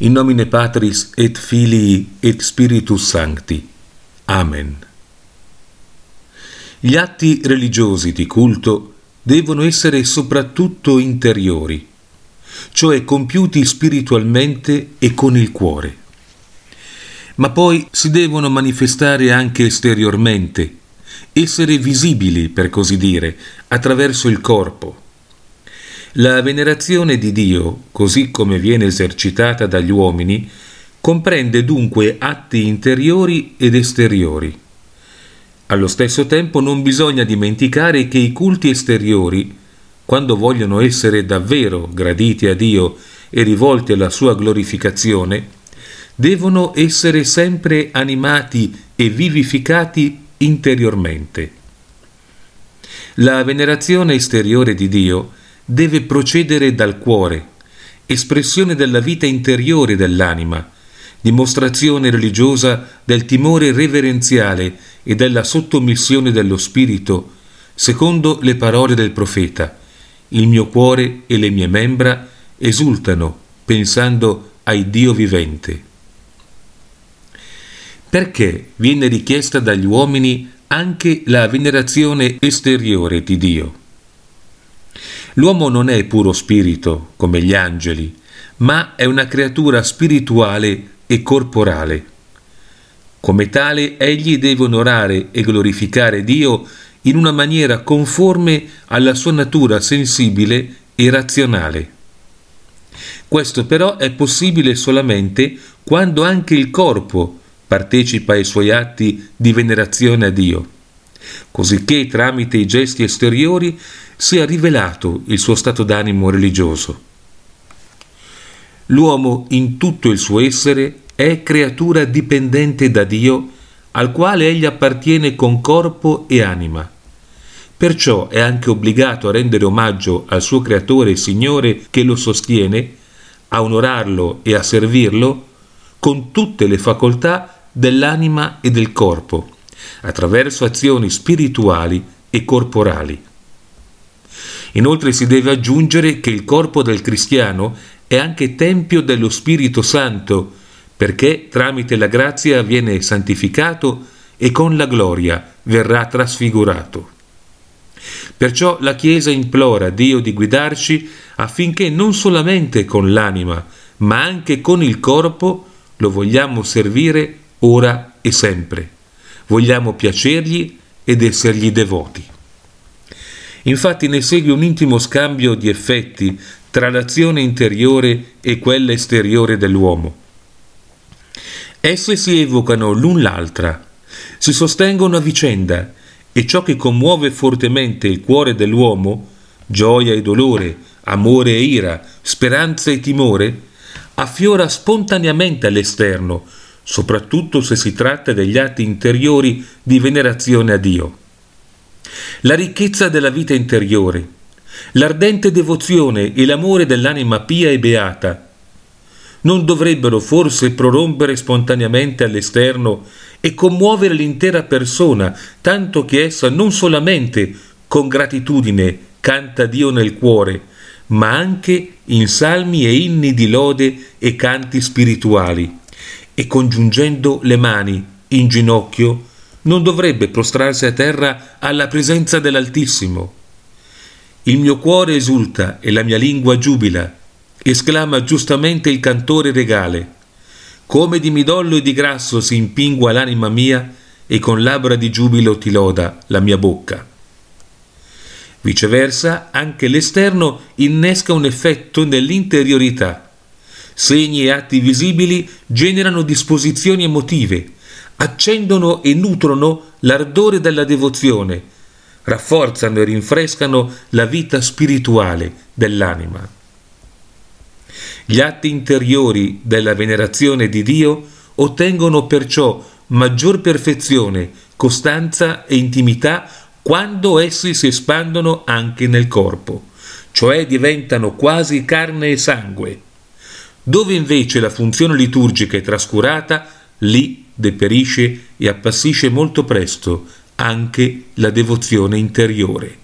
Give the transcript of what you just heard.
In nomine Patris et Filii et Spiritus Sancti. Amen. Gli atti religiosi di culto devono essere soprattutto interiori, cioè compiuti spiritualmente e con il cuore. Ma poi si devono manifestare anche esteriormente, essere visibili, per così dire, attraverso il corpo. La venerazione di Dio, così come viene esercitata dagli uomini, comprende dunque atti interiori ed esteriori. Allo stesso tempo non bisogna dimenticare che i culti esteriori, quando vogliono essere davvero graditi a Dio e rivolti alla sua glorificazione, devono essere sempre animati e vivificati interiormente. La venerazione esteriore di Dio deve procedere dal cuore, espressione della vita interiore dell'anima, dimostrazione religiosa del timore reverenziale e della sottomissione dello spirito, secondo le parole del profeta. Il mio cuore e le mie membra esultano pensando ai Dio vivente. Perché viene richiesta dagli uomini anche la venerazione esteriore di Dio? L'uomo non è puro spirito come gli angeli, ma è una creatura spirituale e corporale. Come tale, egli deve onorare e glorificare Dio in una maniera conforme alla sua natura sensibile e razionale. Questo però è possibile solamente quando anche il corpo partecipa ai suoi atti di venerazione a Dio, cosicché tramite i gesti esteriori sia rivelato il suo stato d'animo religioso. L'uomo in tutto il suo essere è creatura dipendente da Dio, al quale egli appartiene con corpo e anima. Perciò è anche obbligato a rendere omaggio al suo creatore e Signore che lo sostiene, a onorarlo e a servirlo con tutte le facoltà dell'anima e del corpo, attraverso azioni spirituali e corporali. Inoltre si deve aggiungere che il corpo del cristiano è anche tempio dello Spirito Santo, perché tramite la grazia viene santificato e con la gloria verrà trasfigurato. Perciò la Chiesa implora Dio di guidarci affinché non solamente con l'anima, ma anche con il corpo lo vogliamo servire ora e sempre. Vogliamo piacergli ed essergli devoti. Infatti ne segue un intimo scambio di effetti tra l'azione interiore e quella esteriore dell'uomo. Esse si evocano l'un l'altra, si sostengono a vicenda e ciò che commuove fortemente il cuore dell'uomo, gioia e dolore, amore e ira, speranza e timore, affiora spontaneamente all'esterno, soprattutto se si tratta degli atti interiori di venerazione a Dio. La ricchezza della vita interiore, l'ardente devozione e l'amore dell'anima pia e beata non dovrebbero forse prorompere spontaneamente all'esterno e commuovere l'intera persona, tanto che essa non solamente con gratitudine canta Dio nel cuore, ma anche in salmi e inni di lode e canti spirituali, e congiungendo le mani in ginocchio, non dovrebbe prostrarsi a terra alla presenza dell'Altissimo. Il mio cuore esulta e la mia lingua giubila, esclama giustamente il cantore regale. Come di midollo e di grasso si impingua l'anima mia e con labbra di giubilo ti loda la mia bocca. Viceversa, anche l'esterno innesca un effetto nell'interiorità. Segni e atti visibili generano disposizioni emotive, accendono e nutrono l'ardore della devozione, rafforzano e rinfrescano la vita spirituale dell'anima. Gli atti interiori della venerazione di Dio ottengono perciò maggior perfezione, costanza e intimità quando essi si espandono anche nel corpo, cioè diventano quasi carne e sangue. Dove invece la funzione liturgica è trascurata, lì deperisce e appassisce molto presto anche la devozione interiore.